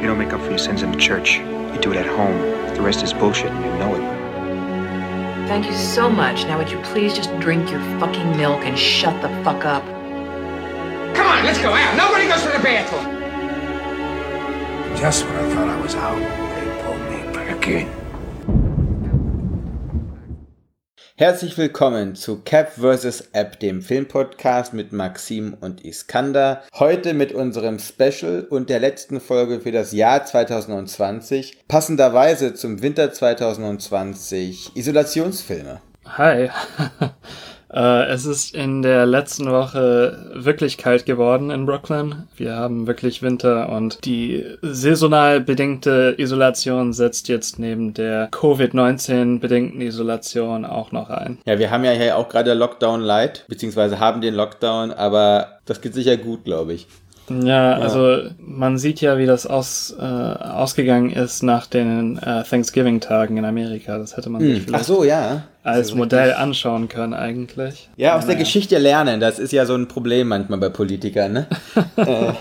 You don't make up for your sins in the church. You do it at home. The rest is bullshit and you know it. Thank you so much. Now would you please just drink your fucking milk and shut the fuck up? Come on, let's go out. Nobody goes to the bathroom. Just when I thought I was out, they pulled me back in. Herzlich willkommen zu Cap vs. App, dem Filmpodcast mit Maxim und Iskander. Heute mit unserem Special und der letzten Folge für das Jahr 2020. Passenderweise zum Winter 2020 Isolationsfilme. Hi. Äh, es ist in der letzten Woche wirklich kalt geworden in Brooklyn. Wir haben wirklich Winter und die saisonal bedingte Isolation setzt jetzt neben der Covid-19 bedingten Isolation auch noch ein. Ja, wir haben ja hier auch gerade Lockdown Light, beziehungsweise haben den Lockdown, aber das geht sicher gut, glaube ich. Ja, also man sieht ja, wie das aus, äh, ausgegangen ist nach den äh, Thanksgiving-Tagen in Amerika. Das hätte man sich Hm. Vielleicht so, ja. als Modell anschauen können eigentlich. Ja, aus der Naja. Geschichte lernen, das ist ja so ein Problem manchmal bei Politikern, ne? äh.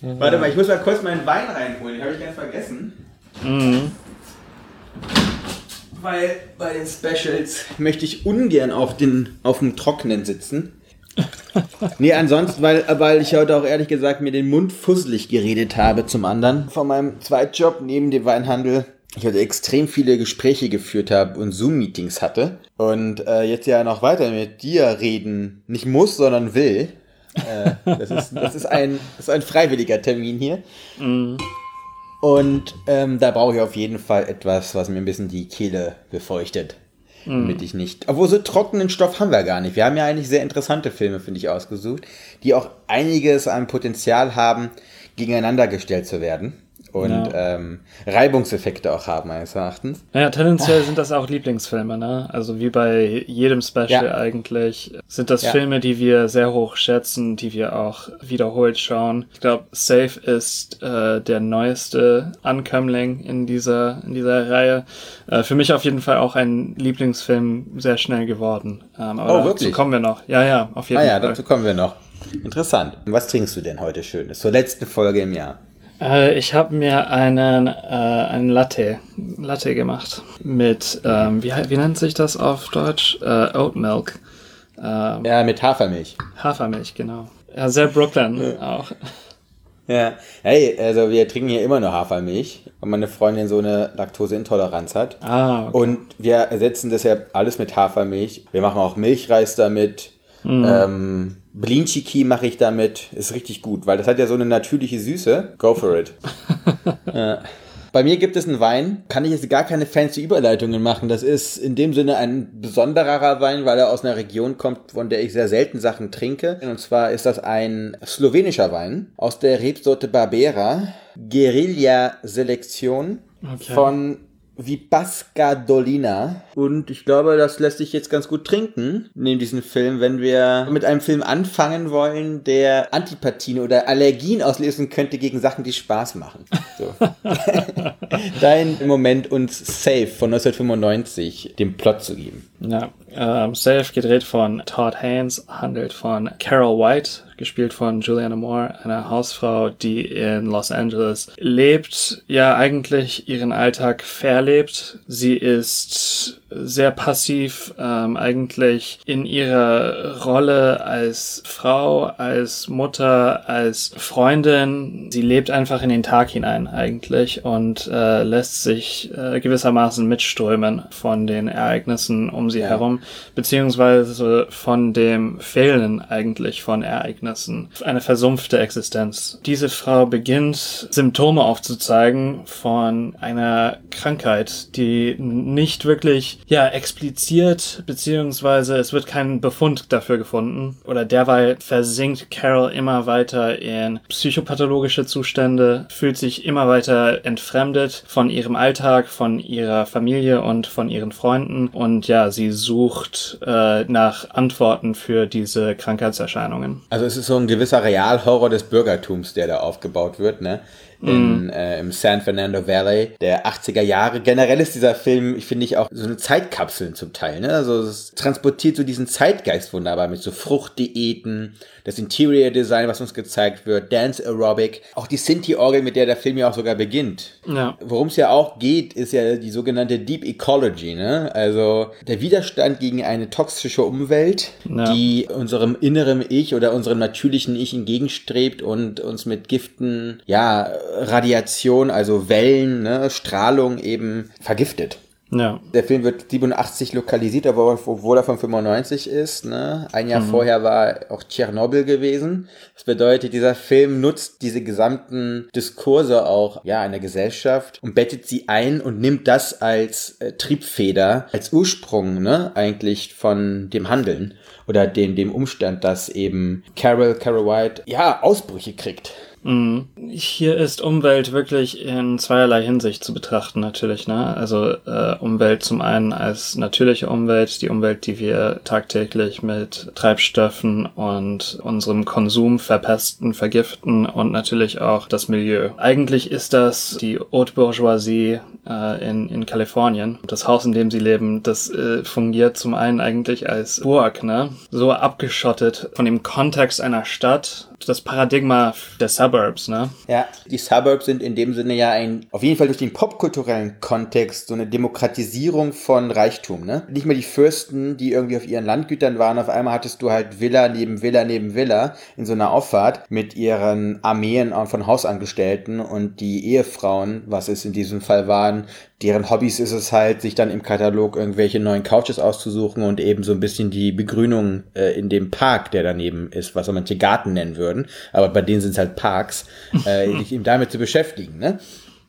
Warte mal, ich muss mal kurz meinen Wein reinholen, den habe ich ganz vergessen. Mhm. Weil bei den Specials möchte ich ungern auf, den, auf dem Trockenen sitzen. Nee, ansonsten, weil, weil ich heute auch ehrlich gesagt mir den Mund fusselig geredet habe zum anderen. Von meinem Zweitjob neben dem Weinhandel. Ich heute extrem viele Gespräche geführt habe und Zoom-Meetings hatte. Und äh, jetzt ja noch weiter mit dir reden nicht muss, sondern will. Äh, das, ist, das, ist ein, das ist ein freiwilliger Termin hier. Und ähm, da brauche ich auf jeden Fall etwas, was mir ein bisschen die Kehle befeuchtet. Damit ich nicht. Obwohl so trockenen Stoff haben wir gar nicht. Wir haben ja eigentlich sehr interessante Filme, finde ich, ausgesucht, die auch einiges an Potenzial haben, gegeneinander gestellt zu werden. Und Ja. ähm, Reibungseffekte auch haben, meines Erachtens. Naja, tendenziell sind das auch Lieblingsfilme, ne? Also wie bei jedem Special Ja. eigentlich sind das Ja. Filme, die wir sehr hoch schätzen, die wir auch wiederholt schauen. Ich glaube, Safe ist äh, der neueste Ankömmling in dieser, in dieser Reihe. Äh, für mich auf jeden Fall auch ein Lieblingsfilm sehr schnell geworden. Ähm, aber Oh, dazu wirklich? kommen wir noch. Ja, ja, auf jeden Ah ja, Fall. dazu kommen wir noch. Interessant. Was trinkst du denn heute Schönes? Zur letzten Folge im Jahr. Äh, ich habe mir einen, äh, einen Latte, Latte gemacht mit, ähm, wie, wie nennt sich das auf Deutsch? Äh, Oat Milk. Ähm, Ja, mit Hafermilch. Hafermilch, genau. Ja, sehr Brooklyn auch. Ja, hey, also wir trinken hier immer nur Hafermilch, weil meine Freundin so eine Laktoseintoleranz hat. Ah, okay. Und wir ersetzen deshalb alles mit Hafermilch. Wir machen auch Milchreis damit. Ähm, Blinchiki mache ich damit. Ist richtig gut, weil das hat ja so eine natürliche Süße. Go for it. ja. Bei mir gibt es einen Wein, kann ich jetzt gar keine fancy Überleitungen machen. Das ist in dem Sinne ein besonderer Wein, weil er aus einer Region kommt, von der ich sehr selten Sachen trinke. Und zwar ist das ein slowenischer Wein aus der Rebsorte Barbera. Guerilla Selektion Okay. von Dolina. Und ich glaube, das lässt sich jetzt ganz gut trinken neben diesem Film, wenn wir mit einem Film anfangen wollen, der Antipathien oder Allergien auslösen könnte gegen Sachen, die Spaß machen. So. Dein Moment uns Safe von 1995 dem Plot zu geben. Ja, ähm, Safe, gedreht von Todd Haynes, handelt von Carol White, gespielt von Juliana Moore, einer Hausfrau, die in Los Angeles lebt, ja eigentlich ihren Alltag verlebt. Sie ist sehr passiv, ähm, eigentlich in ihrer Rolle als Frau, als Mutter, als Freundin. Sie lebt einfach in den Tag hinein eigentlich und äh, lässt sich äh, gewissermaßen mitströmen von den Ereignissen um sie herum, beziehungsweise von dem Fehlen eigentlich von Ereignissen. Eine versumpfte Existenz. Diese Frau beginnt Symptome aufzuzeigen von einer Krankheit, die nicht wirklich, ja, expliziert, beziehungsweise es wird kein Befund dafür gefunden. Oder derweil versinkt Carol immer weiter in psychopathologische Zustände, fühlt sich immer weiter entfremdet von ihrem Alltag, von ihrer Familie und von ihren Freunden. Und ja, sie sucht äh, nach Antworten für diese Krankheitserscheinungen. Also es ist so ein gewisser Realhorror des Bürgertums, der da aufgebaut wird, ne? In, äh, im San Fernando Valley der 80er Jahre. Generell ist dieser Film, finde ich, auch so eine Zeitkapsel zum Teil. Ne? Also es transportiert so diesen Zeitgeist wunderbar mit so Fruchtdiäten, das Interior Design, was uns gezeigt wird, Dance Aerobic, auch die Sinti-Orgel, mit der der Film ja auch sogar beginnt. Ja. Worum es ja auch geht, ist ja die sogenannte Deep Ecology, ne? Also der Widerstand gegen eine toxische Umwelt, Ja. die unserem inneren Ich oder unserem natürlichen Ich entgegenstrebt und uns mit Giften, ja, Radiation, also Wellen, ne, Strahlung eben vergiftet. Ja. Der Film wird 87 lokalisiert, obwohl obwohl er von 95 ist. Ne? Ein Jahr vorher war auch Tschernobyl gewesen. Das bedeutet, dieser Film nutzt diese gesamten Diskurse auch ja einer Gesellschaft und bettet sie ein und nimmt das als äh, Triebfeder, als Ursprung ne? eigentlich von dem Handeln oder dem, dem Umstand, dass eben Carol, Carol White ja Ausbrüche kriegt. Hier ist Umwelt wirklich in zweierlei Hinsicht zu betrachten, natürlich. Ne? Also äh, Umwelt zum einen als natürliche Umwelt, die Umwelt, die wir tagtäglich mit Treibstoffen und unserem Konsum verpesten, vergiften und natürlich auch das Milieu. Eigentlich ist das die Haute Bourgeoisie äh, in, in Kalifornien. Das Haus, in dem sie leben, das äh, fungiert zum einen eigentlich als Burg, ne? so abgeschottet von dem Kontext einer Stadt, das Paradigma der Suburbs, ne? Ja, die Suburbs sind in dem Sinne ja ein, auf jeden Fall durch den popkulturellen Kontext, so eine Demokratisierung von Reichtum, ne? Nicht mehr die Fürsten, die irgendwie auf ihren Landgütern waren, auf einmal hattest du halt Villa neben Villa neben Villa in so einer Auffahrt mit ihren Armeen von Hausangestellten und die Ehefrauen, was es in diesem Fall waren, deren Hobbys ist es halt, sich dann im Katalog irgendwelche neuen Couches auszusuchen und eben so ein bisschen die Begrünung äh, in dem Park, der daneben ist, was manche Garten nennen würden, aber bei denen sind es halt Parks, äh, sich eben damit zu beschäftigen, ne?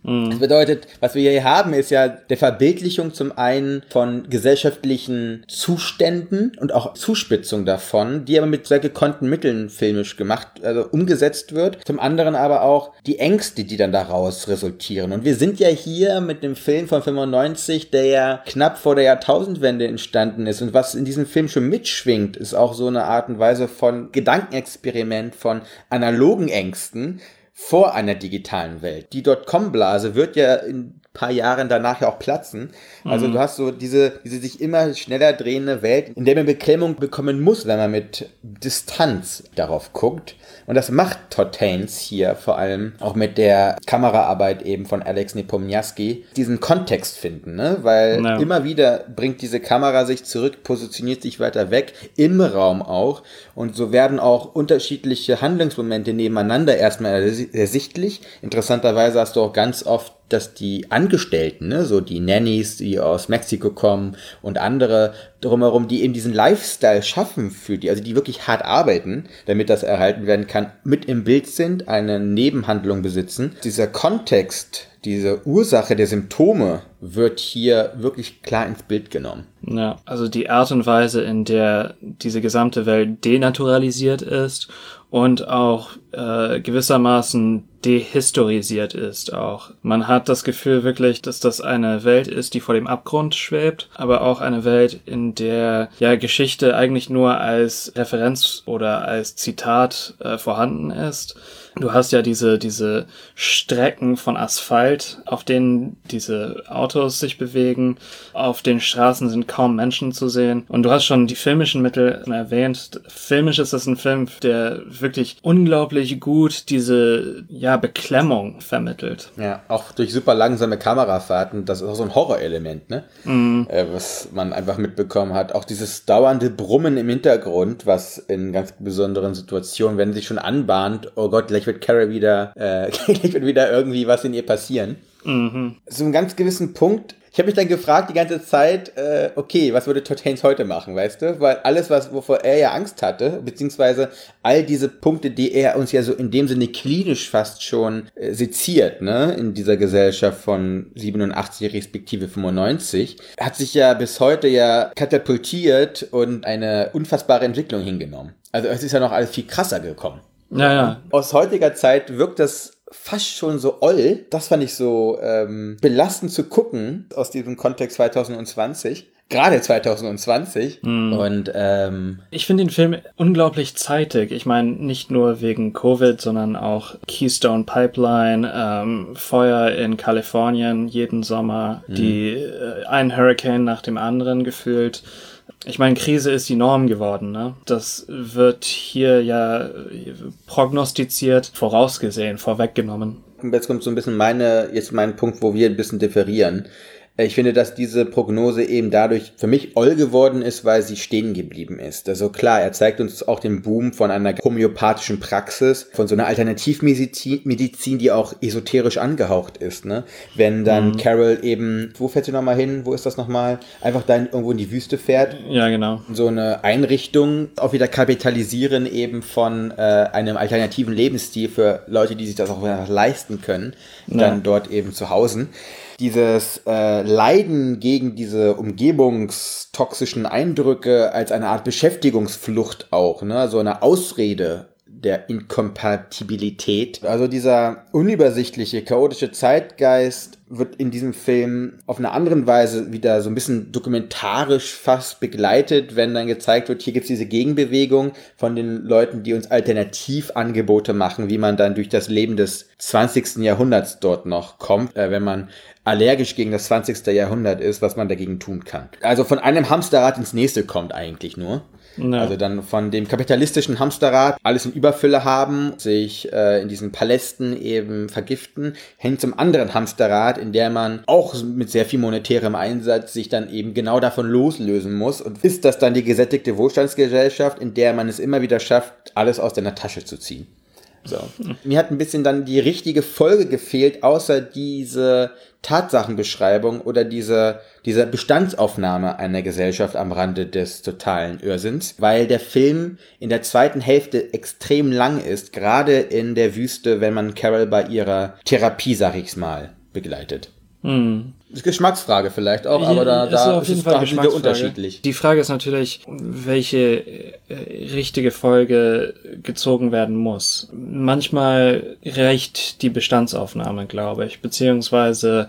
Das bedeutet, was wir hier haben, ist ja der Verbildlichung zum einen von gesellschaftlichen Zuständen und auch Zuspitzung davon, die aber mit sehr gekonnten Mitteln filmisch gemacht, also umgesetzt wird. Zum anderen aber auch die Ängste, die dann daraus resultieren. Und wir sind ja hier mit dem Film von 95, der ja knapp vor der Jahrtausendwende entstanden ist. Und was in diesem Film schon mitschwingt, ist auch so eine Art und Weise von Gedankenexperiment, von analogen Ängsten, vor einer digitalen Welt. Die Dotcom-Blase wird ja in paar Jahren danach ja auch platzen. Also du hast so diese, diese sich immer schneller drehende Welt, in der man Beklemmung bekommen muss, wenn man mit Distanz darauf guckt. Und das macht Todd Haynes hier vor allem auch mit der Kameraarbeit eben von Alex Nepomniaski diesen Kontext finden, ne? Weil Ja. immer wieder bringt diese Kamera sich zurück, positioniert sich weiter weg, im Raum auch. Und so werden auch unterschiedliche Handlungsmomente nebeneinander erstmal ersi- ersichtlich. Interessanterweise hast du auch ganz oft dass die Angestellten, ne, so die Nannies, die aus Mexiko kommen und andere drumherum, die eben diesen Lifestyle schaffen für die, also die wirklich hart arbeiten, damit das erhalten werden kann, mit im Bild sind, eine Nebenhandlung besitzen. Dieser Kontext, diese Ursache der Symptome wird hier wirklich klar ins Bild genommen. Ja, also die Art und Weise, in der diese gesamte Welt denaturalisiert ist und auch äh, gewissermaßen dehistorisiert ist auch. Man hat das Gefühl wirklich, dass das eine Welt ist, die vor dem Abgrund schwebt, aber auch eine Welt, in der ja Geschichte eigentlich nur als Referenz oder als Zitat äh, vorhanden ist. Du hast ja diese, diese Strecken von Asphalt, auf denen diese Autos sich bewegen. Auf den Straßen sind kaum Menschen zu sehen. Und du hast schon die filmischen Mittel erwähnt. Filmisch ist das ein Film, der wirklich unglaublich gut diese, ja, Beklemmung vermittelt. Ja, auch durch super langsame Kamerafahrten, das ist auch so ein Horrorelement, ne? Äh, was man einfach mitbekommen hat. Auch dieses dauernde Brummen im Hintergrund, was in ganz besonderen Situationen, wenn sich schon anbahnt, oh Gott, gleich wird Carrie wieder, äh, gleich wird wieder irgendwie was in ihr passieren. So einen ganz gewissen Punkt. Ich habe mich dann gefragt die ganze Zeit, äh, okay, was würde Todd Haynes heute machen, weißt du? Weil alles, was wovor er ja Angst hatte, beziehungsweise all diese Punkte, die er uns ja so in dem Sinne klinisch fast schon äh, seziert, ne, in dieser Gesellschaft von 87 respektive 95, hat sich ja bis heute ja katapultiert und eine unfassbare Entwicklung hingenommen. Also es ist ja noch alles viel krasser gekommen. Ja, ja. Aus heutiger Zeit wirkt das fast schon so oll. Das fand ich so ähm, belastend zu gucken aus diesem Kontext 2020. Gerade 2020. Und ähm, Ich finde den Film unglaublich zeitig. Ich meine, nicht nur wegen Covid, sondern auch Keystone Pipeline, ähm, Feuer in Kalifornien jeden Sommer, die äh, ein Hurricane nach dem anderen gefühlt. Ich meine, Krise ist die Norm geworden. Ne? Das wird hier ja äh, prognostiziert, vorausgesehen, vorweggenommen. jetzt kommt so ein bisschen meine, jetzt mein Punkt, wo wir ein bisschen differieren. Ich finde, dass diese Prognose eben dadurch für mich oll geworden ist, weil sie stehen geblieben ist. Also klar, er zeigt uns auch den Boom von einer homöopathischen Praxis, von so einer Alternativmedizin, Medizin, die auch esoterisch angehaucht ist. Ne? Wenn dann Carol eben, wo fährt sie nochmal hin? Wo ist das nochmal? Einfach dann irgendwo in die Wüste fährt. Ja, genau. So eine Einrichtung auch wieder kapitalisieren eben von äh, einem alternativen Lebensstil für Leute, die sich das auch leisten können, dann dort eben zu Hause dieses äh, Leiden gegen diese umgebungstoxischen Eindrücke als eine Art Beschäftigungsflucht auch, ne? so eine Ausrede der Inkompatibilität. Also dieser unübersichtliche, chaotische Zeitgeist wird in diesem Film auf eine andere Weise wieder so ein bisschen dokumentarisch fast begleitet, wenn dann gezeigt wird, hier gibt's diese Gegenbewegung von den Leuten, die uns Alternativangebote machen, wie man dann durch das Leben des 20. Jahrhunderts dort noch kommt, äh, wenn man allergisch gegen das 20. Jahrhundert ist, was man dagegen tun kann. Also von einem Hamsterrad ins nächste kommt eigentlich nur. Ja. Also dann von dem kapitalistischen Hamsterrad alles in Überfülle haben, sich äh, in diesen Palästen eben vergiften, hin zum anderen Hamsterrad, in der man auch mit sehr viel monetärem Einsatz sich dann eben genau davon loslösen muss. Und ist das dann die gesättigte Wohlstandsgesellschaft, in der man es immer wieder schafft, alles aus deiner Tasche zu ziehen? So. Mir hat ein bisschen dann die richtige Folge gefehlt, außer diese Tatsachenbeschreibung oder diese, diese Bestandsaufnahme einer Gesellschaft am Rande des totalen Irrsinns, weil der Film in der zweiten Hälfte extrem lang ist, gerade in der Wüste, wenn man Carol bei ihrer Therapie, sag ich's mal, begleitet. Ist Geschmacksfrage vielleicht auch, aber da, Ist da, ist jeden es, Fall da sind wir Geschmacksfrage. unterschiedlich. Die Frage ist natürlich, welche äh, richtige Folge gezogen werden muss. Manchmal reicht die Bestandsaufnahme, glaube ich, beziehungsweise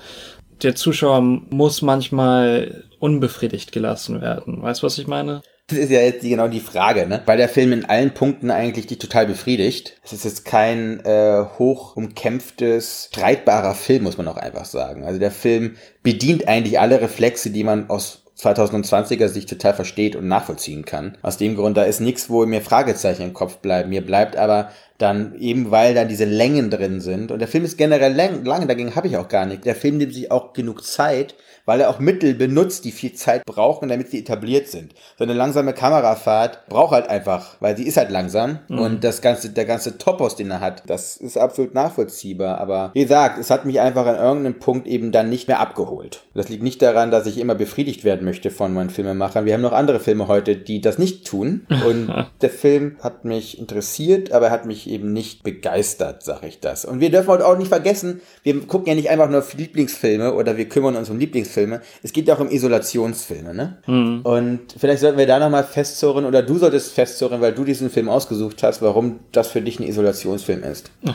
der Zuschauer muss manchmal unbefriedigt gelassen werden. Weißt du, was ich meine? Das ist ja jetzt genau die Frage, ne? Weil der Film in allen Punkten eigentlich dich total befriedigt. Es ist jetzt kein äh, hoch umkämpftes, streitbarer Film, muss man auch einfach sagen. Also der Film bedient eigentlich alle Reflexe, die man aus 2020er Sicht total versteht und nachvollziehen kann. Aus dem Grund, da ist nichts, wo mir Fragezeichen im Kopf bleiben. Mir bleibt aber dann eben, weil da diese Längen drin sind. Und der Film ist generell lang, lang dagegen habe ich auch gar nicht. Der Film nimmt sich auch genug Zeit, weil er auch Mittel benutzt, die viel Zeit brauchen, damit sie etabliert sind. So eine langsame Kamerafahrt braucht halt einfach, weil sie ist halt langsam und das ganze, der ganze Topos, den er hat, das ist absolut nachvollziehbar. Aber wie gesagt, es hat mich einfach an irgendeinem Punkt eben dann nicht mehr abgeholt. Das liegt nicht daran, dass ich immer befriedigt werden möchte von meinen Filmemachern. Wir haben noch andere Filme heute, die das nicht tun. Und der Film hat mich interessiert, aber er hat mich eben nicht begeistert, sag ich das. Und wir dürfen heute auch nicht vergessen, wir gucken ja nicht einfach nur Lieblingsfilme oder wir kümmern uns um Lieblingsfilme. Es geht ja auch um Isolationsfilme, ne? Und vielleicht sollten wir da nochmal festzurren, oder du solltest festzurren, weil du diesen Film ausgesucht hast, warum das für dich ein Isolationsfilm ist.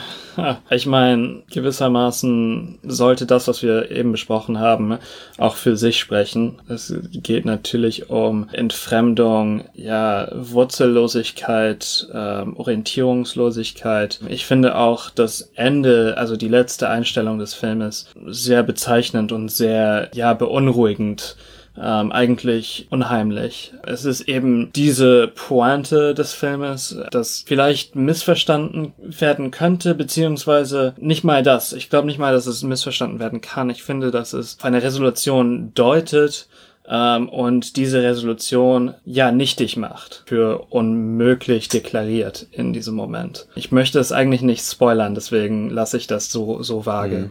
Ich meine, gewissermaßen sollte das, was wir eben besprochen haben, auch für sich sprechen. Es geht natürlich um Entfremdung, ja, Wurzellosigkeit, ähm, Orientierungslosigkeit. Ich finde auch das Ende, also die letzte Einstellung des Filmes, sehr bezeichnend und sehr, ja, beunruhigend ähm, eigentlich unheimlich. Es ist eben diese Pointe des Filmes, das vielleicht missverstanden werden könnte, beziehungsweise nicht mal das. Ich glaube nicht mal, dass es missverstanden werden kann. Ich finde, dass es auf eine Resolution deutet, ähm, und diese Resolution ja nichtig macht, für unmöglich deklariert in diesem Moment. Ich möchte es eigentlich nicht spoilern, deswegen lasse ich das so, so vage.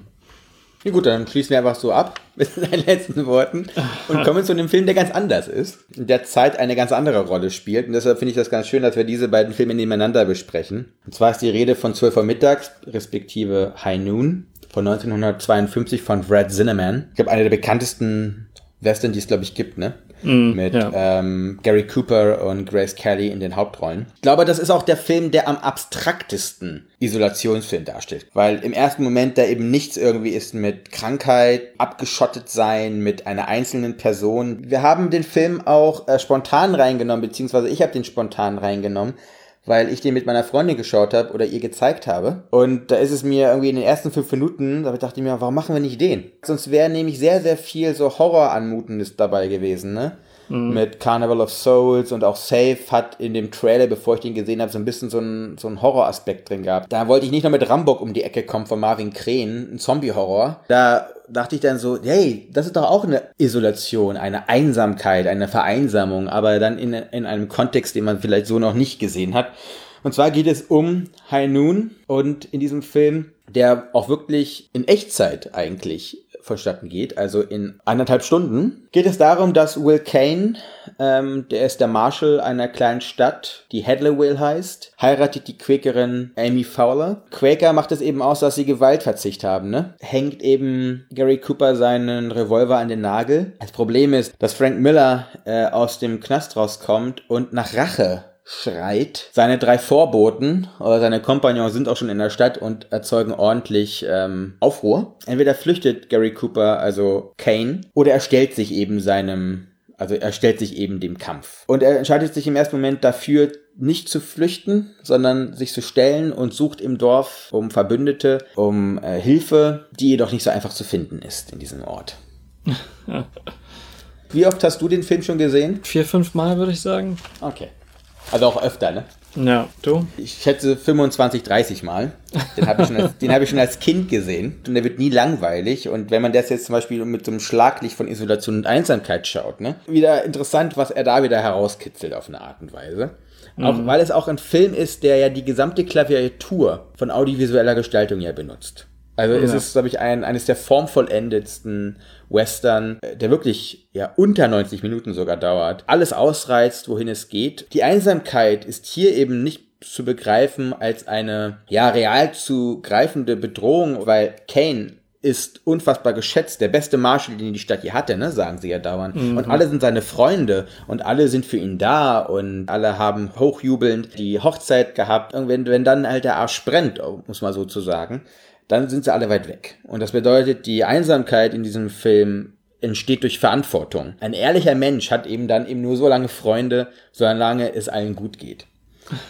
Ja gut, dann schließen wir einfach so ab mit deinen letzten Worten und kommen zu einem Film, der ganz anders ist, der Zeit eine ganz andere Rolle spielt. Und deshalb finde ich das ganz schön, dass wir diese beiden Filme nebeneinander besprechen. Und zwar ist die Rede von 12 Uhr mittags, respektive High Noon von 1952 von Brad Zinnemann. Ich glaube, einer der bekanntesten Western, die es, glaube ich, gibt, ne? mit ja. ähm, Gary Cooper und Grace Kelly in den Hauptrollen. Ich glaube, das ist auch der Film, der am abstraktesten Isolationsfilm darstellt, weil im ersten Moment da eben nichts irgendwie ist mit Krankheit, abgeschottet sein, mit einer einzelnen Person. Wir haben den Film auch äh, spontan reingenommen, beziehungsweise ich habe den spontan reingenommen, weil ich den mit meiner Freundin geschaut habe oder ihr gezeigt habe. Und da ist es mir irgendwie in den ersten fünf Minuten, da dachte ich mir, warum machen wir nicht den? Sonst wäre nämlich sehr, sehr viel so Horror-Anmutendes dabei gewesen, ne? Mhm. Mit Carnival of Souls und auch Safe hat in dem Trailer, bevor ich den gesehen habe, so ein bisschen so ein, so ein Horroraspekt drin gehabt. Da wollte ich nicht noch mit Rambock um die Ecke kommen von Marvin Krähen, ein Zombie-Horror. Da dachte ich dann so, hey, das ist doch auch eine Isolation, eine Einsamkeit, eine Vereinsamung, aber dann in, in einem Kontext, den man vielleicht so noch nicht gesehen hat. Und zwar geht es um High Noon und in diesem Film, der auch wirklich in Echtzeit eigentlich vonstatten geht, also in anderthalb Stunden, geht es darum, dass Will Kane, ähm, der ist der Marshal einer kleinen Stadt, die Hadleyville heißt, heiratet die Quakerin Amy Fowler. Quaker macht es eben aus, dass sie Gewaltverzicht haben, ne? Hängt eben Gary Cooper seinen Revolver an den Nagel. Das Problem ist, dass Frank Miller äh, aus dem Knast rauskommt und nach Rache schreit. Seine drei Vorboten oder seine Kompagnons sind auch schon in der Stadt und erzeugen ordentlich ähm, Aufruhr. Entweder flüchtet Gary Cooper, also Kane, oder er stellt sich eben seinem, also er stellt sich eben dem Kampf. Und er entscheidet sich im ersten Moment dafür, nicht zu flüchten, sondern sich zu stellen und sucht im Dorf um Verbündete, um äh, Hilfe, die jedoch nicht so einfach zu finden ist in diesem Ort. Wie oft hast du den Film schon gesehen? Vier, fünf Mal würde ich sagen. Okay. Also auch öfter, ne? Ja, du? Ich schätze 25, 30 Mal. Den habe ich, schon als, hab ich schon als Kind gesehen. Und der wird nie langweilig. Und wenn man das jetzt zum Beispiel mit so einem Schlaglicht von Isolation und Einsamkeit schaut, ne? Wieder interessant, was er da wieder herauskitzelt auf eine Art und Weise. Auch mhm. weil es auch ein Film ist, der ja die gesamte Klaviatur von audiovisueller Gestaltung ja benutzt. Also ja. ist es, glaube ich, ein, eines der formvollendetsten Western, äh, der wirklich ja unter 90 Minuten sogar dauert. Alles ausreizt, wohin es geht. Die Einsamkeit ist hier eben nicht zu begreifen als eine ja real zu greifende Bedrohung, weil Kane ist unfassbar geschätzt, der beste Marshal, den die Stadt hier hatte, ne, sagen sie ja dauernd. Mhm. Und alle sind seine Freunde und alle sind für ihn da und alle haben hochjubelnd die Hochzeit gehabt. Und wenn, wenn dann halt der Arsch brennt, muss man so zu sagen, dann sind sie alle weit weg. Und das bedeutet, die Einsamkeit in diesem Film entsteht durch Verantwortung. Ein ehrlicher Mensch hat eben dann eben nur so lange Freunde, solange es allen gut geht.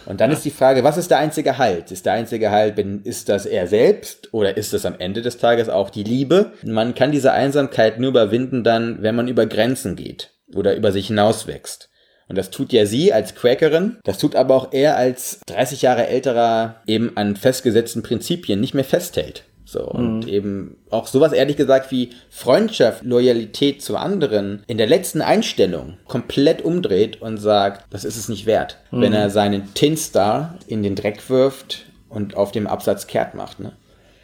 Und dann ist die Frage, was ist der einzige Halt? Ist der einzige Halt, ist das er selbst oder ist das am Ende des Tages auch die Liebe? Man kann diese Einsamkeit nur überwinden dann, wenn man über Grenzen geht oder über sich hinauswächst. Und das tut ja sie als Quäkerin, das tut aber auch er als 30 Jahre älterer eben an festgesetzten Prinzipien nicht mehr festhält. So, und mhm. eben auch sowas ehrlich gesagt wie Freundschaft, Loyalität zu anderen in der letzten Einstellung komplett umdreht und sagt, das ist es nicht wert. Mhm. Wenn er seinen Tin Star in den Dreck wirft und auf dem Absatz kehrt macht, ne?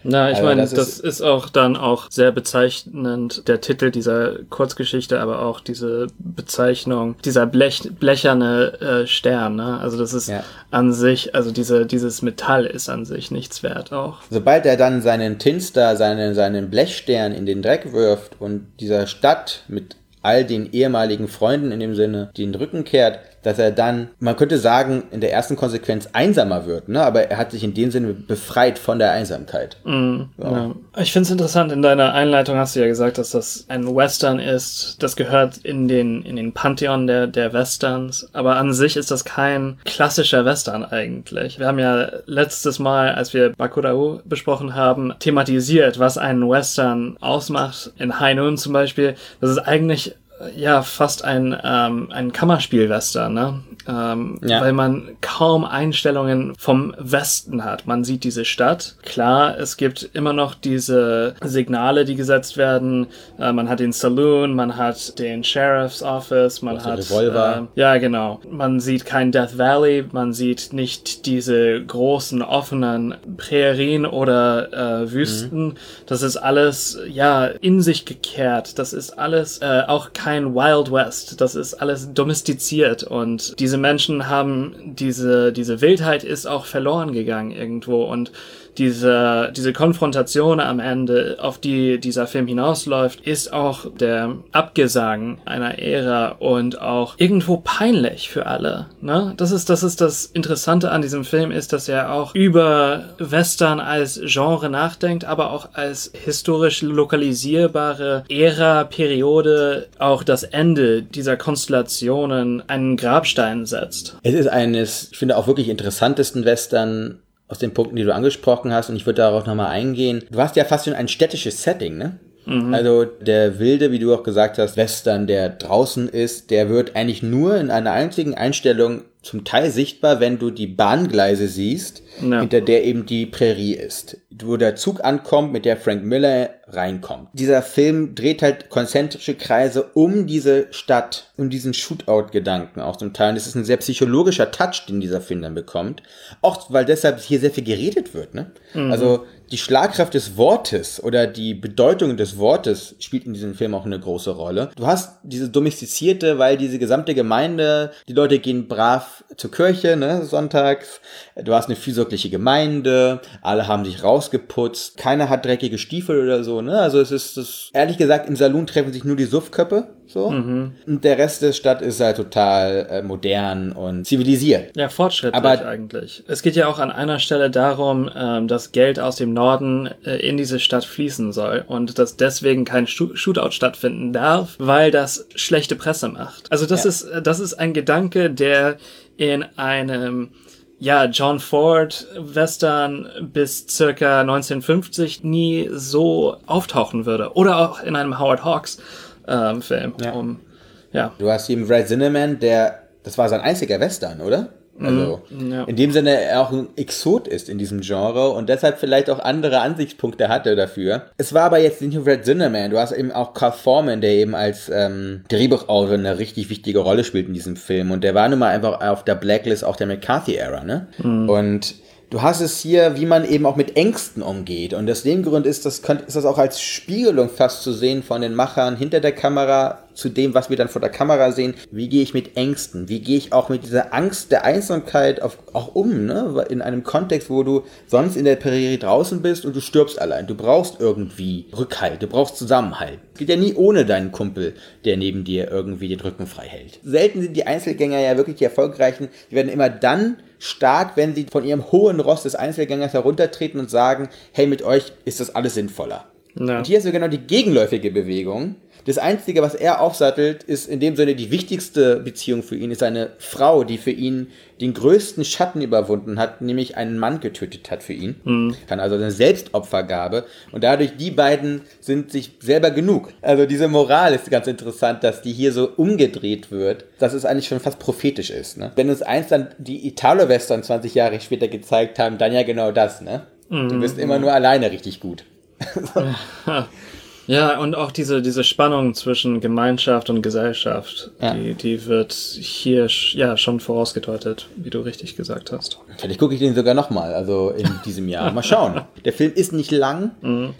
Na, ich also meine, das, das ist, auch dann auch sehr bezeichnend, der Titel dieser Kurzgeschichte, aber auch diese Bezeichnung, dieser Blech, blecherne äh, Stern, ne? Also das ist ja. an sich, also diese, dieses Metall ist an sich nichts wert auch. Sobald er dann seinen Tinster, seinen, seinen Blechstern in den Dreck wirft und dieser Stadt mit all den ehemaligen Freunden in dem Sinne den Rücken kehrt, dass er dann, man könnte sagen, in der ersten Konsequenz einsamer wird, ne? aber er hat sich in dem Sinne befreit von der Einsamkeit. Mm, ja. Ja. Ich finde es interessant, in deiner Einleitung hast du ja gesagt, dass das ein Western ist, das gehört in den, in den Pantheon der, der Westerns, aber an sich ist das kein klassischer Western eigentlich. Wir haben ja letztes Mal, als wir Bakurau besprochen haben, thematisiert, was einen Western ausmacht. In High Noon zum Beispiel, das ist eigentlich ja fast ein, ähm, ein Kammerspielwestern, ne? Ähm, ja. Weil man kaum Einstellungen vom Westen hat. Man sieht diese Stadt. Klar, es gibt immer noch diese Signale, die gesetzt werden. Äh, man hat den Saloon, man hat den Sheriff's Office, man hat Revolver. Äh, ja genau. Man sieht kein Death Valley, man sieht nicht diese großen offenen Prärien oder äh, Wüsten. Mhm. Das ist alles ja in sich gekehrt. Das ist alles äh, auch kein Wild West. Das ist alles domestiziert und diese Menschen haben diese, diese Wildheit ist auch verloren gegangen irgendwo und diese, diese Konfrontation am Ende, auf die dieser Film hinausläuft, ist auch der Abgesagen einer Ära und auch irgendwo peinlich für alle. Ne? Das ist, das ist das Interessante an diesem Film, ist, dass er auch über Western als Genre nachdenkt, aber auch als historisch lokalisierbare Ära, Periode, auch das Ende dieser Konstellationen einen Grabstein setzt. Es ist eines, ich finde, auch wirklich interessantesten Western aus den Punkten, die du angesprochen hast, und ich würde darauf nochmal eingehen. Du hast ja fast schon ein städtisches Setting, ne? Also der wilde, wie du auch gesagt hast, Western, der draußen ist, der wird eigentlich nur in einer einzigen Einstellung zum Teil sichtbar, wenn du die Bahngleise siehst, Ja. hinter der eben die Prärie ist, wo der Zug ankommt, mit der Frank Miller reinkommt. Dieser Film dreht halt konzentrische Kreise um diese Stadt, um diesen Shootout-Gedanken auch zum Teil. Und es ist ein sehr psychologischer Touch, den dieser Film dann bekommt. Auch weil deshalb hier sehr viel geredet wird. Ne? Also die Schlagkraft des Wortes oder die Bedeutung des Wortes spielt in diesem Film auch eine große Rolle. Du hast diese domestizierte, weil diese gesamte Gemeinde, die Leute gehen brav zur Kirche, ne, sonntags. Du hast eine fürsorgliche Gemeinde, alle haben sich rausgeputzt, keiner hat dreckige Stiefel oder so, ne? Also es ist das, ehrlich gesagt, im Salon treffen sich nur die Suffköppe, so. Und der Rest der Stadt ist halt total äh, modern und zivilisiert. Ja, fortschrittlich Aber- eigentlich. Es geht ja auch an einer Stelle darum, ähm, dass Geld aus dem Norden äh, in diese Stadt fließen soll und dass deswegen kein Shootout stattfinden darf, weil das schlechte Presse macht. Also das Ja. ist das ist ein Gedanke, der in einem ja, John Ford Western bis circa 1950 nie so auftauchen würde. Oder auch in einem Howard Hawks ähm, Film. Ja. Um, ja. Du hast eben Red Zinnemann, der, das war sein einziger Western, oder? Also, ja. in dem Sinne er auch ein Exot ist in diesem Genre und deshalb vielleicht auch andere Ansichtspunkte hatte dafür. Es war aber jetzt nicht nur Red Zinnemann, du hast eben auch Carl Foreman, der eben als ähm, Drehbuchautor eine richtig wichtige Rolle spielt in diesem Film und der war nun mal einfach auf der Blacklist auch der McCarthy-Ära, ne? Und du hast es hier, wie man eben auch mit Ängsten umgeht. Und aus dem Grund ist das, ist das auch als Spiegelung fast zu sehen von den Machern hinter der Kamera zu dem, was wir dann vor der Kamera sehen. Wie gehe ich mit Ängsten? Wie gehe ich auch mit dieser Angst der Einsamkeit auf, auch um? Ne? In einem Kontext, wo du sonst in der Prärie draußen bist und du stirbst allein. Du brauchst irgendwie Rückhalt, du brauchst Zusammenhalt. Geht ja nie ohne deinen Kumpel, der neben dir irgendwie den Rücken frei hält. Selten sind die Einzelgänger ja wirklich die erfolgreichen. Die werden immer dann stark, wenn sie von ihrem hohen Ross des Einzelgängers heruntertreten und sagen, hey, mit euch ist das alles sinnvoller. Ja. Und hier ist ja genau die gegenläufige Bewegung. Das Einzige, was er aufsattelt, ist in dem Sinne die wichtigste Beziehung für ihn, ist eine Frau, die für ihn den größten Schatten überwunden hat, nämlich einen Mann getötet hat für ihn. Kann also eine Selbstopfergabe. Und dadurch, die beiden sind sich selber genug. Also diese Moral ist ganz interessant, dass die hier so umgedreht wird, dass es eigentlich schon fast prophetisch ist. Ne? Wenn uns eins dann die Italo-Western 20 Jahre später gezeigt haben, dann ja genau das. Ne? Du bist immer nur alleine richtig gut. Ja, und auch diese, diese Spannung zwischen Gemeinschaft und Gesellschaft, Ja. die, die wird hier sch- ja schon vorausgedeutet, wie du richtig gesagt hast. Vielleicht gucke ich den sogar nochmal, also in diesem Jahr. Mal schauen. Der Film ist nicht lang.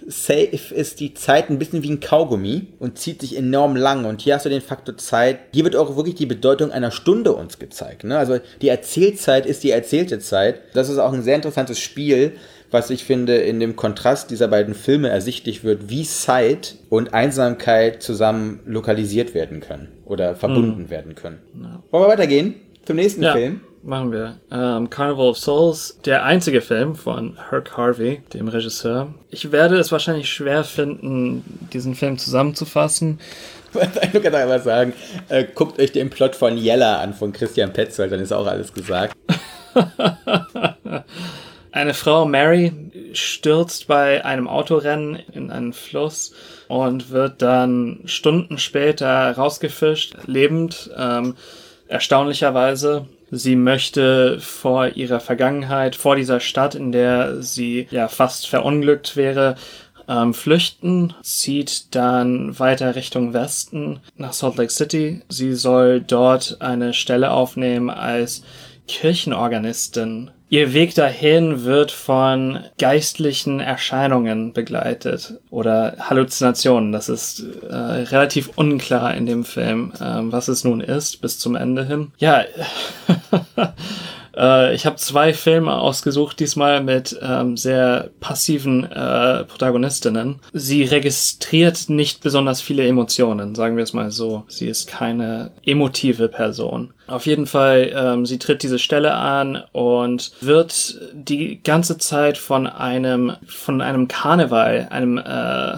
Safe ist die Zeit ein bisschen wie ein Kaugummi und zieht sich enorm lang. Und hier hast du den Faktor Zeit. Hier wird auch wirklich die Bedeutung einer Stunde uns gezeigt. Ne? Also die Erzählzeit ist die erzählte Zeit. Das ist auch ein sehr interessantes Spiel, was ich finde in dem Kontrast dieser beiden Filme ersichtlich wird, wie Zeit und Einsamkeit zusammen lokalisiert werden können oder verbunden werden können. Wollen wir weitergehen zum nächsten Ja, Film? machen wir. Ähm, Carnival of Souls, der einzige Film von Herc Harvey, dem Regisseur. Ich werde es wahrscheinlich schwer finden, diesen Film zusammenzufassen. Ich kann einfach sagen, äh, guckt euch den Plot von Yella an, von Christian Petzold, dann ist auch alles gesagt. Eine Frau, Mary, stürzt bei einem Autorennen in einen Fluss und wird dann Stunden später rausgefischt, lebend, ähm, erstaunlicherweise. Sie möchte vor ihrer Vergangenheit, vor dieser Stadt, in der sie ja fast verunglückt wäre, ähm, flüchten, zieht dann weiter Richtung Westen nach Salt Lake City. Sie soll dort eine Stelle aufnehmen als Kirchenorganistin Ihr Weg dahin wird von geistlichen Erscheinungen begleitet oder Halluzinationen. Das ist äh, relativ unklar in dem Film, äh, was es nun ist, bis zum Ende hin. Ja, äh, ich habe zwei Filme ausgesucht, diesmal mit ähm, sehr passiven äh, Protagonistinnen. Sie registriert nicht besonders viele Emotionen, sagen wir es mal so. Sie ist keine emotive Person. Auf jeden Fall, ähm, sie tritt diese Stelle an und wird die ganze Zeit von einem von einem Karneval, einem äh,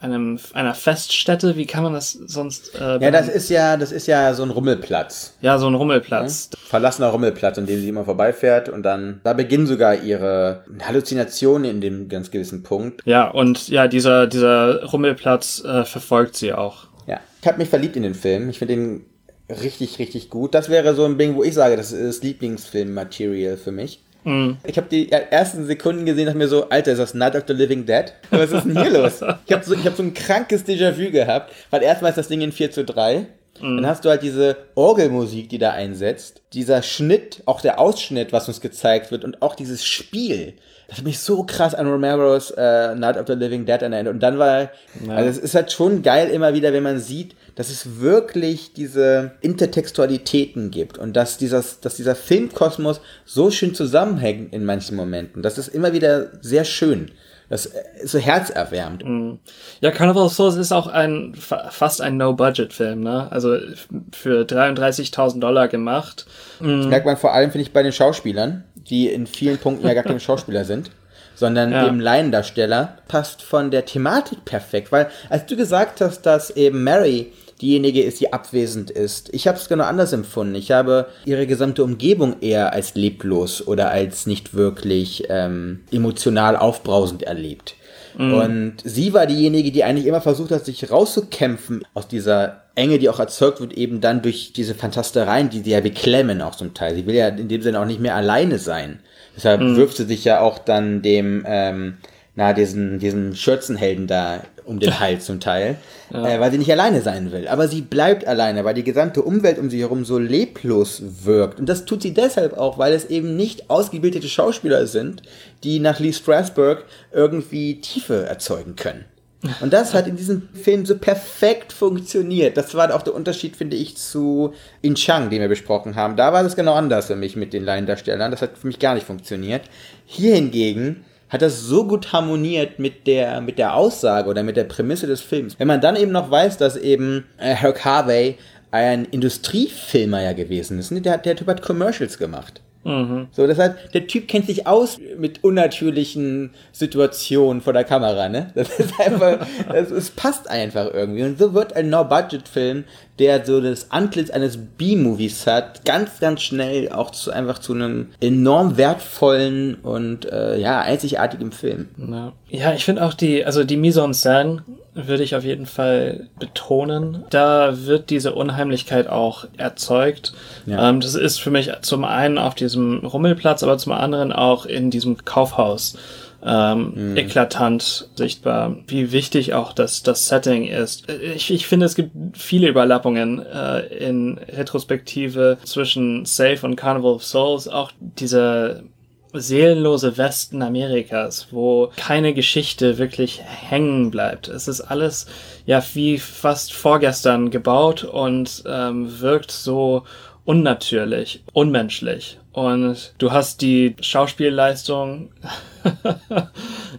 einem einer Feststätte, wie kann man das sonst äh, Ja, das ist ja, das ist ja so ein Rummelplatz. Ja, so ein Rummelplatz. Ja? Verlassener Rummelplatz, an dem sie immer vorbeifährt und dann, da beginnen sogar ihre Halluzinationen in dem ganz gewissen Punkt. Ja, und ja, dieser, dieser Rummelplatz äh, verfolgt sie auch. Ja, ich habe mich verliebt in den Film. Ich finde ihn richtig, richtig gut. Das wäre so ein Ding, wo ich sage, das ist Lieblingsfilm-Material für mich. Mhm. Ich habe die ersten Sekunden gesehen, dachte mir so, Alter, ist das Night of the Living Dead? Was ist denn hier los? Ich habe so, ich hab so ein krankes Déjà-vu gehabt, weil erstmal ist das Ding in 4 zu 3. Mhm. Dann hast du halt diese Orgelmusik, die da einsetzt. Dieser Schnitt, auch der Ausschnitt, was uns gezeigt wird und auch dieses Spiel. Das hat mich so krass an Romero's äh, Night of the Living Dead erinnert. Und dann war, ja. also es ist halt schon geil immer wieder, wenn man sieht, dass es wirklich diese Intertextualitäten gibt und dass, dieses, dass dieser Filmkosmos so schön zusammenhängt in manchen Momenten. Das ist immer wieder sehr schön. Das ist so herzerwärmend. Mm. Ja, Carnival of Souls ist auch ein fast ein No-Budget-Film, ne? Also für 33.000 Dollar gemacht. Das merkt man vor allem, finde ich, bei den Schauspielern, die in vielen Punkten ja gar keine Schauspieler sind sondern ja. dem Laiendarsteller, passt von der Thematik perfekt. Weil als du gesagt hast, dass eben Mary diejenige ist, die abwesend ist. Ich habe es genau anders empfunden. Ich habe ihre gesamte Umgebung eher als leblos oder als nicht wirklich ähm, emotional aufbrausend erlebt. Mhm. Und sie war diejenige, die eigentlich immer versucht hat, sich rauszukämpfen aus dieser Enge, die auch erzeugt wird, eben dann durch diese Fantastereien, die sie ja beklemmen auch zum Teil. Sie will ja in dem Sinne auch nicht mehr alleine sein. Deshalb mhm. wirft sie sich ja auch dann dem, ähm, na, diesen, diesen Schürzenhelden da um den Hals zum Teil, ja. äh, weil sie nicht alleine sein will. Aber sie bleibt alleine, weil die gesamte Umwelt um sie herum so leblos wirkt. Und das tut sie deshalb auch, weil es eben nicht ausgebildete Schauspieler sind, die nach Lee Strasberg irgendwie Tiefe erzeugen können. Und das hat in diesem Film so perfekt funktioniert. Das war auch der Unterschied, finde ich, zu In Chang, den wir besprochen haben. Da war das genau anders für mich mit den Laiendarstellern. Das hat für mich gar nicht funktioniert. Hier hingegen hat das so gut harmoniert mit der, mit der Aussage oder mit der Prämisse des Films. Wenn man dann eben noch weiß, dass eben äh, Herc Harvey ein Industriefilmer ja gewesen ist, ne? der, der Typ hat Commercials gemacht. Mhm. So, das heißt, der Typ kennt sich aus mit unnatürlichen Situationen vor der Kamera, ne? Das ist einfach, es passt einfach irgendwie. Und so wird ein No-Budget-Film, der so das Antlitz eines B-Movies hat, ganz, ganz schnell auch zu, einfach zu einem enorm wertvollen und, äh, ja, einzigartigen Film. Ja, ja ich finde auch die, also die Mise en scène würde ich auf jeden Fall betonen. Da wird diese Unheimlichkeit auch erzeugt. Ja. Ähm, das ist für mich zum einen auf diesem Rummelplatz, aber zum anderen auch in diesem Kaufhaus ähm, mhm. eklatant sichtbar, wie wichtig auch das, das Setting ist. Ich, ich finde, es gibt viele Überlappungen äh, in Retrospektive zwischen Safe und Carnival of Souls. Auch diese seelenlose Westen Amerikas, wo keine Geschichte wirklich hängen bleibt. Es ist alles ja wie fast vorgestern gebaut und ähm, wirkt so unnatürlich, unmenschlich. Und du hast die Schauspielleistung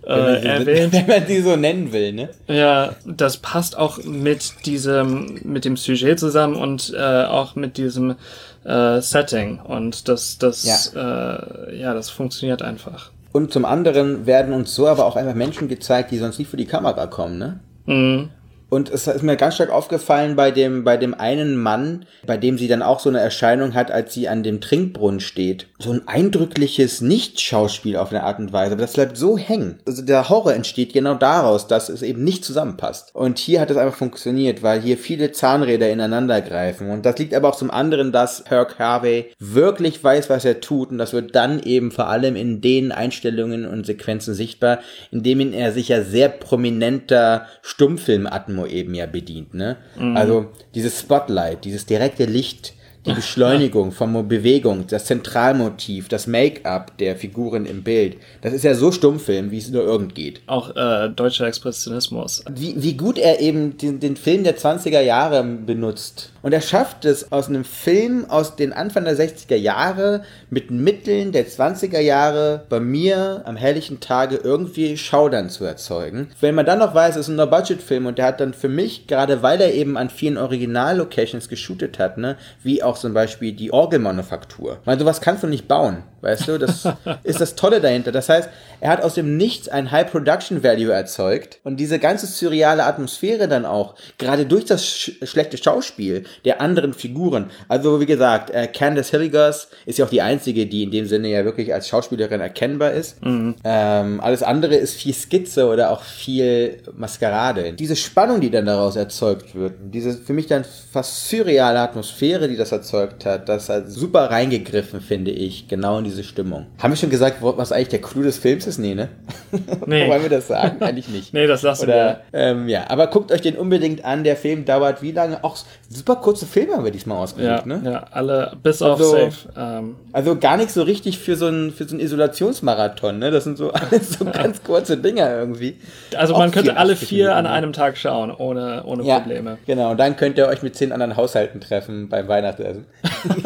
äh, erwähnt. Wenn man die so nennen will, ne? Ja, das passt auch mit diesem, mit dem Sujet zusammen und äh, auch mit diesem äh, Setting. Und das, das, ja. Äh, ja, das funktioniert einfach. Und zum anderen werden uns so aber auch einfach Menschen gezeigt, die sonst nicht für die Kamera kommen, ne? Mhm. Und es ist mir ganz stark aufgefallen bei dem, bei dem einen Mann, bei dem sie dann auch so eine Erscheinung hat, als sie an dem Trinkbrunnen steht. So ein eindrückliches Nicht-Schauspiel auf eine Art und Weise. Aber das bleibt so hängen. Also der Horror entsteht genau daraus, dass es eben nicht zusammenpasst. Und hier hat es einfach funktioniert, weil hier viele Zahnräder ineinander greifen. Und das liegt aber auch zum anderen, dass Herc Harvey wirklich weiß, was er tut. Und das wird dann eben vor allem in den Einstellungen und Sequenzen sichtbar, in denen er sich ja sehr prominenter Stummfilm-Atmosphäre Atmo eben ja bedient, ne? Mhm. Also dieses Spotlight, dieses direkte Licht, die Beschleunigung von Bewegung, das Zentralmotiv, das Make-up der Figuren im Bild. Das ist ja so Stummfilm, wie es nur irgend geht. Auch äh, deutscher Expressionismus. Wie, wie gut er eben den, den Film der 20er Jahre benutzt. Und er schafft es aus einem Film aus den Anfang der 60er Jahre mit Mitteln der 20er Jahre bei mir am helllichen Tage irgendwie Schaudern zu erzeugen. Wenn man dann noch weiß, es ist ein No-Budget-Film und der hat dann für mich, gerade weil er eben an vielen Original-Locations geshootet hat, ne, wie auch zum Beispiel die Orgelmanufaktur. Weil sowas kannst du nicht bauen, weißt du? Das ist das Tolle dahinter. Das heißt, er hat aus dem Nichts ein High-Production-Value erzeugt und diese ganze surreale Atmosphäre dann auch, gerade durch das sch schlechte Schauspiel der anderen Figuren. Also wie gesagt, äh, Candace Hilligers ist ja auch die einzige, die in dem Sinne ja wirklich als Schauspielerin erkennbar ist. Ähm, alles andere ist viel Skizze oder auch viel Maskerade. Diese Spannung, die dann daraus erzeugt wird, diese für mich dann fast surreale Atmosphäre, die das erzeugt hat, das hat super reingegriffen, finde ich, genau in diese Stimmung. Haben wir schon gesagt, was eigentlich der Clou des Films ist? Nee, ne? Nee. Wollen wir das sagen? Eigentlich nicht. Nee, das lassen Oder, ähm, ja, aber guckt euch den unbedingt an. Der Film dauert wie lange? Auch super kurze Filme haben wir diesmal Ja, ausgesucht, ne? ja, alle bis auf Also- Safe. Ähm, Also gar nicht so richtig für so einen, für so einen Isolationsmarathon, ne? Das sind so alles so ganz kurze Dinger irgendwie. also Auch man könnte alle 84 vier an Minuten. einem Tag schauen, ohne, ohne Ja, Probleme. genau. Und dann könnt ihr euch mit zehn anderen Haushalten treffen beim Weihnachtsessen.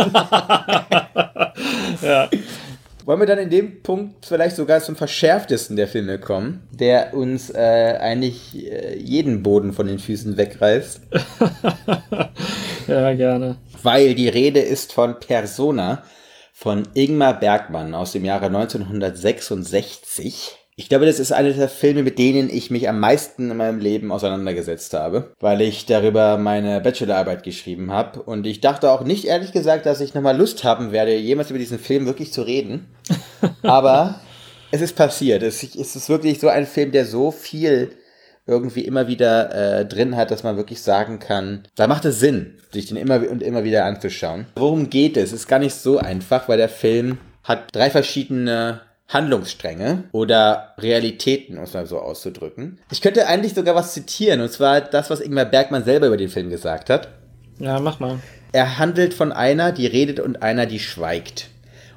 Ja. Wollen wir dann in dem Punkt vielleicht sogar zum verschärftesten der Filme kommen, der uns äh, eigentlich äh, jeden Boden von den Füßen wegreißt? ja, gerne. weil die Rede ist von Persona von Ingmar Bergmann aus dem Jahre 1966. Ich glaube, das ist einer der Filme, mit denen ich mich am meisten in meinem Leben auseinandergesetzt habe, weil ich darüber meine Bachelorarbeit geschrieben habe. Und ich dachte auch nicht, ehrlich gesagt, dass ich nochmal Lust haben werde, jemals über diesen Film wirklich zu reden. Aber es ist passiert. Es ist wirklich so ein Film, der so viel irgendwie immer wieder äh, drin hat, dass man wirklich sagen kann, da macht es Sinn, sich den immer und immer wieder anzuschauen. Worum geht es? Ist gar nicht so einfach, weil der Film hat drei verschiedene Handlungsstränge oder Realitäten, um es mal so auszudrücken. Ich könnte eigentlich sogar was zitieren, und zwar das, was Ingmar Bergmann selber über den Film gesagt hat. Ja, mach mal. Er handelt von einer, die redet und einer, die schweigt.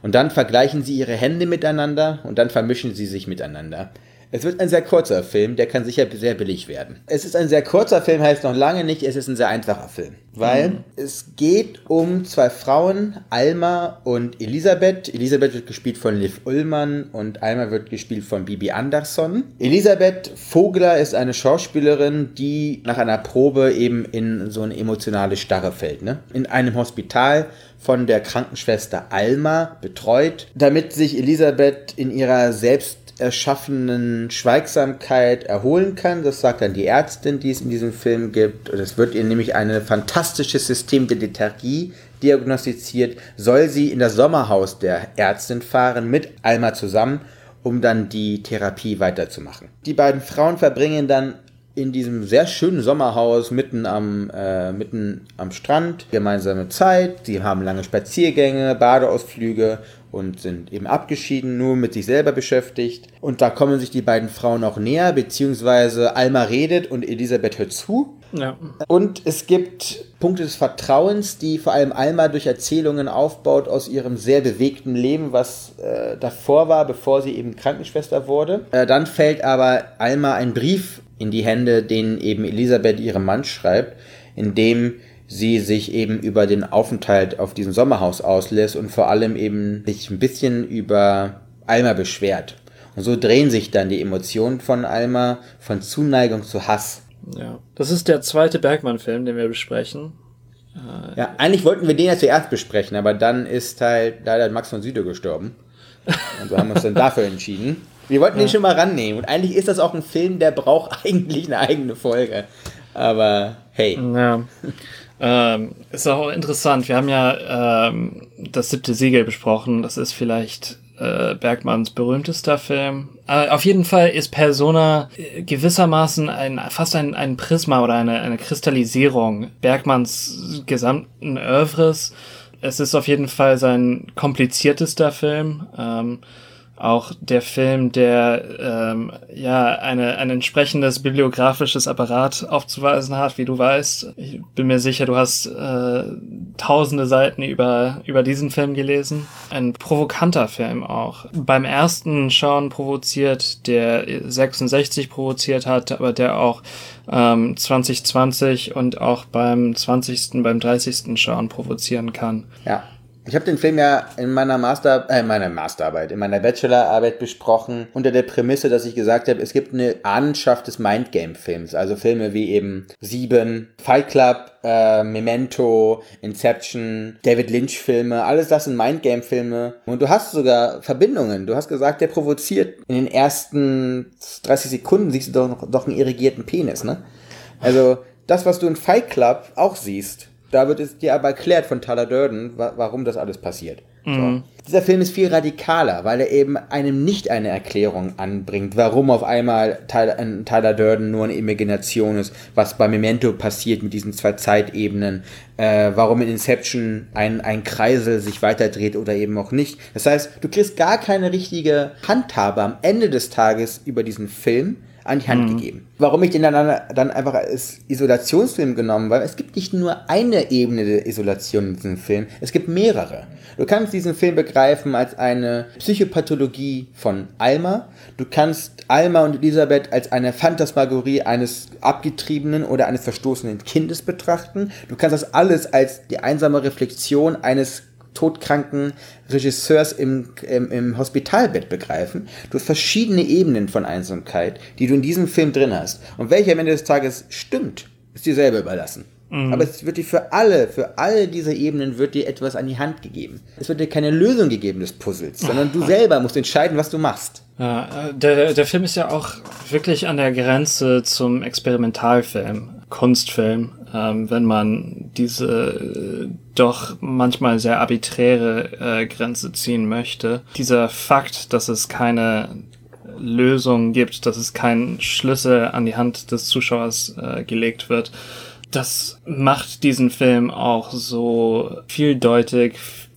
Und dann vergleichen sie ihre Hände miteinander und dann vermischen sie sich miteinander. Es wird ein sehr kurzer Film, der kann sicher sehr billig werden. Es ist ein sehr kurzer Film, heißt noch lange nicht, es ist ein sehr einfacher Film. Weil es geht um zwei Frauen, Alma und Elisabeth. Elisabeth wird gespielt von Liv Ullmann und Alma wird gespielt von Bibi Andersson. Elisabeth Vogler ist eine Schauspielerin, die nach einer Probe eben in so eine emotionale Starre fällt. Ne? In einem Hospital von der Krankenschwester Alma betreut, damit sich Elisabeth in ihrer selbst erschaffenen Schweigsamkeit erholen kann. Das sagt dann die Ärztin, die es in diesem Film gibt. Und es wird ihr nämlich ein fantastisches System der Lethargie diagnostiziert. Soll sie in das Sommerhaus der Ärztin fahren mit Alma zusammen, um dann die Therapie weiterzumachen. Die beiden Frauen verbringen dann in diesem sehr schönen Sommerhaus mitten am, äh, mitten am Strand gemeinsame Zeit. Sie haben lange Spaziergänge, Badeausflüge und sind eben abgeschieden, nur mit sich selber beschäftigt. Und da kommen sich die beiden Frauen auch näher, beziehungsweise Alma redet und Elisabeth hört zu. Ja. Und es gibt Punkte des Vertrauens, die vor allem Alma durch Erzählungen aufbaut aus ihrem sehr bewegten Leben, was äh, davor war, bevor sie eben Krankenschwester wurde. Äh, dann fällt aber Alma ein Brief in die Hände, den eben Elisabeth ihrem Mann schreibt, in dem sie sich eben über den Aufenthalt auf diesem Sommerhaus auslässt und vor allem eben sich ein bisschen über Alma beschwert. Und so drehen sich dann die Emotionen von Alma von Zuneigung zu Hass. ja. Das ist der zweite Bergmann-Film, den wir besprechen. Ja, eigentlich wollten wir den ja zuerst besprechen, aber dann ist halt leider Max von Südow gestorben. Und so haben wir uns dann dafür entschieden. Wir wollten den schon mal rannehmen. Und eigentlich ist das auch ein Film, der braucht eigentlich eine eigene Folge. Aber hey. Ja. ähm, ist auch interessant. Wir haben ja ähm, das siebte Siegel besprochen. Das ist vielleicht äh, Bergmanns berühmtester Film. Äh, auf jeden Fall ist Persona äh, gewissermaßen ein, fast ein, ein Prisma oder eine, eine Kristallisierung Bergmanns gesamten Oeuvres. Es ist auf jeden Fall sein kompliziertester Film. Ähm, auch der Film, der ähm, ja eine, ein entsprechendes bibliografisches Apparat aufzuweisen hat, wie du weißt. Ich bin mir sicher, du hast äh, tausende Seiten über, über diesen Film gelesen. Ein provokanter Film auch. Beim ersten Schauen provoziert, der 66 provoziert hat, aber der auch ähm, 2020 und auch beim 20., beim 30. Schauen provozieren kann. Ja. Ich habe den Film ja in meiner Master, äh, meiner Masterarbeit, in meiner Bachelorarbeit besprochen, unter der Prämisse, dass ich gesagt habe, es gibt eine Ahnenschaft des Mindgame-Films, also Filme wie eben Sieben, Fight Club, äh, Memento, Inception, David Lynch-Filme, alles das sind Mindgame-Filme. Und du hast sogar Verbindungen. Du hast gesagt, der provoziert in den ersten 30 Sekunden siehst du doch, noch, doch einen irrigierten Penis, ne? Also das, was du in Fight Club auch siehst, da wird es dir aber erklärt von Tyler Durden, wa warum das alles passiert. So. Dieser Film ist viel radikaler, weil er eben einem nicht eine Erklärung anbringt, warum auf einmal Tyler, Tyler Durden nur eine Imagination ist, was bei Memento passiert mit diesen zwei Zeitebenen, äh, warum in Inception ein, ein Kreisel sich weiterdreht oder eben auch nicht. Das heißt, du kriegst gar keine richtige Handhabe am Ende des Tages über diesen Film, an die Hand mhm. gegeben. Warum ich den dann, dann einfach als Isolationsfilm genommen habe, es gibt nicht nur eine Ebene der Isolation in diesem Film, es gibt mehrere. Du kannst diesen Film begreifen als eine Psychopathologie von Alma. Du kannst Alma und Elisabeth als eine Phantasmagorie eines abgetriebenen oder eines verstoßenen Kindes betrachten. Du kannst das alles als die einsame Reflexion eines todkranken Regisseurs im, im, im Hospitalbett begreifen. Du hast verschiedene Ebenen von Einsamkeit, die du in diesem Film drin hast. Und welcher am Ende des Tages stimmt, ist dir selber überlassen. Mhm. Aber es wird dir für alle, für alle diese Ebenen wird dir etwas an die Hand gegeben. Es wird dir keine Lösung gegeben des Puzzles, sondern du selber musst entscheiden, was du machst. Ja, der, der Film ist ja auch wirklich an der Grenze zum Experimentalfilm, Kunstfilm ähm, wenn man diese doch manchmal sehr arbiträre äh, Grenze ziehen möchte. Dieser Fakt, dass es keine Lösung gibt, dass es kein Schlüssel an die Hand des Zuschauers äh, gelegt wird, das macht diesen Film auch so vieldeutig.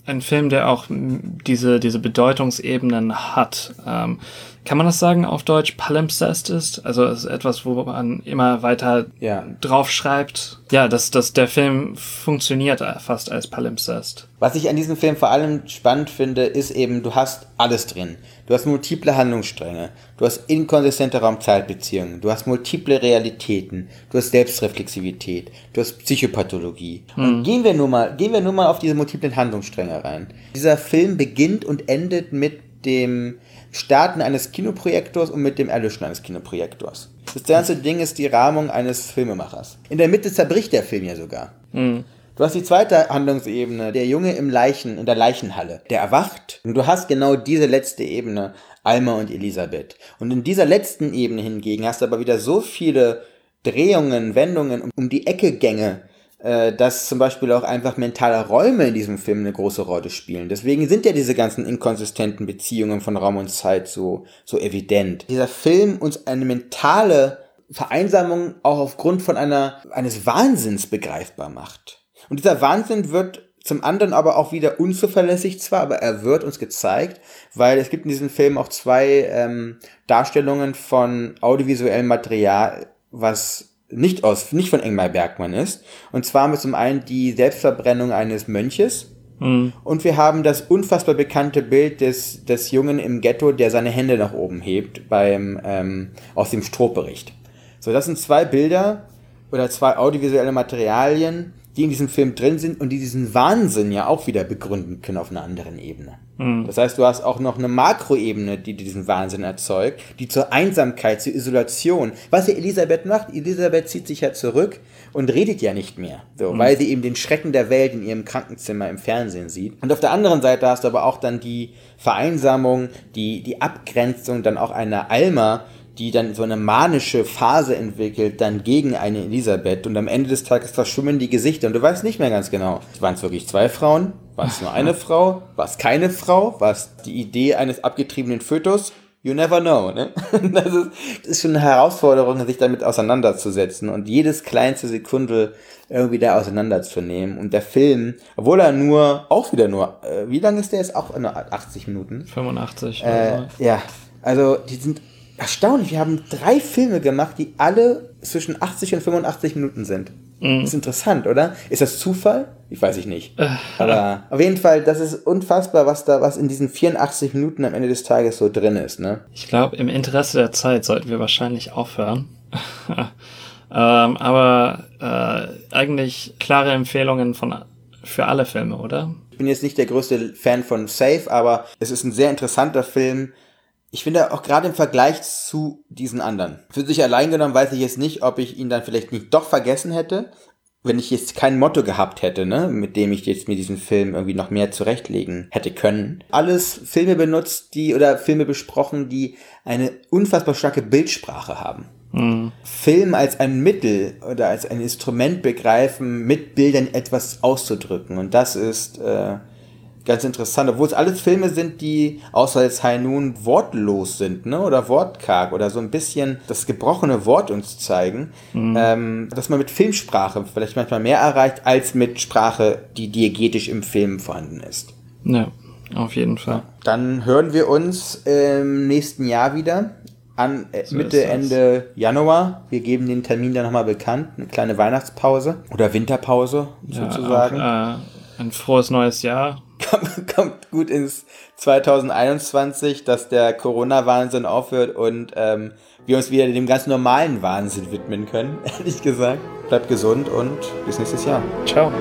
Ein Film, der auch diese, diese Bedeutungsebenen hat. Ähm, kann man das sagen auf Deutsch, palimpsest ist? Also es ist etwas, wo man immer weiter ja. drauf schreibt. Ja, dass, dass der Film funktioniert fast als Palimpsest. Was ich an diesem Film vor allem spannend finde, ist eben, du hast alles drin. Du hast multiple Handlungsstränge, du hast inkonsistente Raum-Zeit-Beziehungen, du hast multiple Realitäten, du hast Selbstreflexivität, du hast Psychopathologie. Mhm. Und gehen wir nur mal, gehen wir nur mal auf diese multiplen Handlungsstränge rein. Dieser Film beginnt und endet mit dem Starten eines Kinoprojektors und mit dem Erlöschen eines Kinoprojektors. Das ganze Ding ist die Rahmung eines Filmemachers. In der Mitte zerbricht der Film ja sogar. Mhm. Du hast die zweite Handlungsebene, der Junge im Leichen, in der Leichenhalle, der erwacht. Und du hast genau diese letzte Ebene, Alma und Elisabeth. Und in dieser letzten Ebene hingegen hast du aber wieder so viele Drehungen, Wendungen, um die Ecke Gänge, äh, dass zum Beispiel auch einfach mentale Räume in diesem Film eine große Rolle spielen. Deswegen sind ja diese ganzen inkonsistenten Beziehungen von Raum und Zeit so, so evident. Dieser Film uns eine mentale Vereinsamung auch aufgrund von einer, eines Wahnsinns begreifbar macht. Und dieser Wahnsinn wird zum anderen aber auch wieder unzuverlässig zwar, aber er wird uns gezeigt, weil es gibt in diesem Film auch zwei ähm, Darstellungen von audiovisuellem Material, was nicht aus, nicht von Ingmar Bergmann ist. Und zwar mit zum einen die Selbstverbrennung eines Mönches. Mhm. Und wir haben das unfassbar bekannte Bild des, des Jungen im Ghetto, der seine Hände nach oben hebt beim, ähm, aus dem Strohbericht. So, das sind zwei Bilder oder zwei audiovisuelle Materialien, die in diesem Film drin sind und die diesen Wahnsinn ja auch wieder begründen können auf einer anderen Ebene. Mhm. Das heißt, du hast auch noch eine Makroebene, die diesen Wahnsinn erzeugt, die zur Einsamkeit, zur Isolation. Was ja Elisabeth macht, Elisabeth zieht sich ja zurück und redet ja nicht mehr, so, mhm. weil sie eben den Schrecken der Welt in ihrem Krankenzimmer im Fernsehen sieht. Und auf der anderen Seite hast du aber auch dann die Vereinsamung, die, die Abgrenzung dann auch einer Alma, die dann so eine manische Phase entwickelt, dann gegen eine Elisabeth und am Ende des Tages verschwimmen die Gesichter und du weißt nicht mehr ganz genau, waren es wirklich zwei Frauen, war es nur eine Frau, war es keine Frau, war es die Idee eines abgetriebenen Fötus, You never know, ne? Das ist, das ist schon eine Herausforderung, sich damit auseinanderzusetzen und jedes kleinste Sekunde irgendwie da auseinanderzunehmen. Und der Film, obwohl er nur, auch wieder nur, äh, wie lang ist der jetzt? Auch nur 80 Minuten. 85. Äh, oder ja, also die sind erstaunlich. Wir haben drei Filme gemacht, die alle zwischen 80 und 85 Minuten sind. Mhm. Das ist interessant, oder? Ist das Zufall? Ich weiß ich nicht. Äh. Aber auf jeden Fall, das ist unfassbar, was da, was in diesen 84 Minuten am Ende des Tages so drin ist, ne? Ich glaube, im Interesse der Zeit sollten wir wahrscheinlich aufhören. ähm, aber äh, eigentlich klare Empfehlungen von, für alle Filme, oder? Ich bin jetzt nicht der größte Fan von Safe, aber es ist ein sehr interessanter Film. Ich finde auch gerade im Vergleich zu diesen anderen. Für sich allein genommen weiß ich jetzt nicht, ob ich ihn dann vielleicht nicht doch vergessen hätte, wenn ich jetzt kein Motto gehabt hätte, ne, mit dem ich jetzt mir diesen Film irgendwie noch mehr zurechtlegen hätte können. Alles Filme benutzt, die oder Filme besprochen, die eine unfassbar starke Bildsprache haben. Film als ein Mittel oder als ein Instrument begreifen, mit Bildern etwas auszudrücken. Und das ist äh, ganz interessant, obwohl es alles Filme sind, die außer jetzt High Noon wortlos sind, ne? Oder wortkarg oder so ein bisschen das gebrochene Wort uns zeigen, ähm, dass man mit Filmsprache vielleicht manchmal mehr erreicht, als mit Sprache, die diegetisch im Film vorhanden ist. Ja, auf jeden Fall. Dann hören wir uns im nächsten Jahr wieder. An äh, So Mitte. Ende Januar. Wir geben den Termin dann nochmal bekannt. Eine kleine Weihnachtspause oder Winterpause Ja, sozusagen. Auch, äh, ein frohes neues Jahr. Kommt, kommt gut ins 2021, dass der Corona-Wahnsinn aufhört und ähm, wir uns wieder dem ganz normalen Wahnsinn widmen können, ehrlich gesagt. Bleibt gesund und bis nächstes Jahr. Ciao.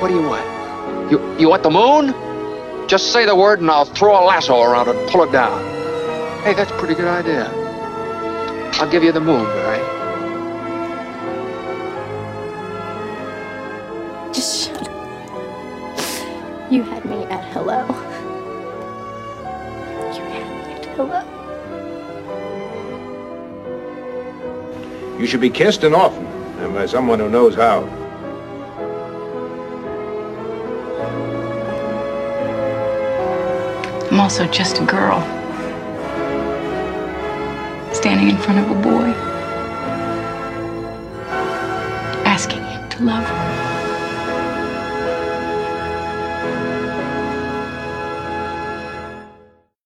What do you want? You you want the moon? Just say the word and I'll throw a lasso around it and pull it down. Hey, that's a pretty good idea. I'll give you the moon, Barry. Just shut up. You had me at hello. You had me at hello. You should be kissed and often, and by someone who knows how. I'm also just a girl. Standing in front of a boy. Asking him to love her.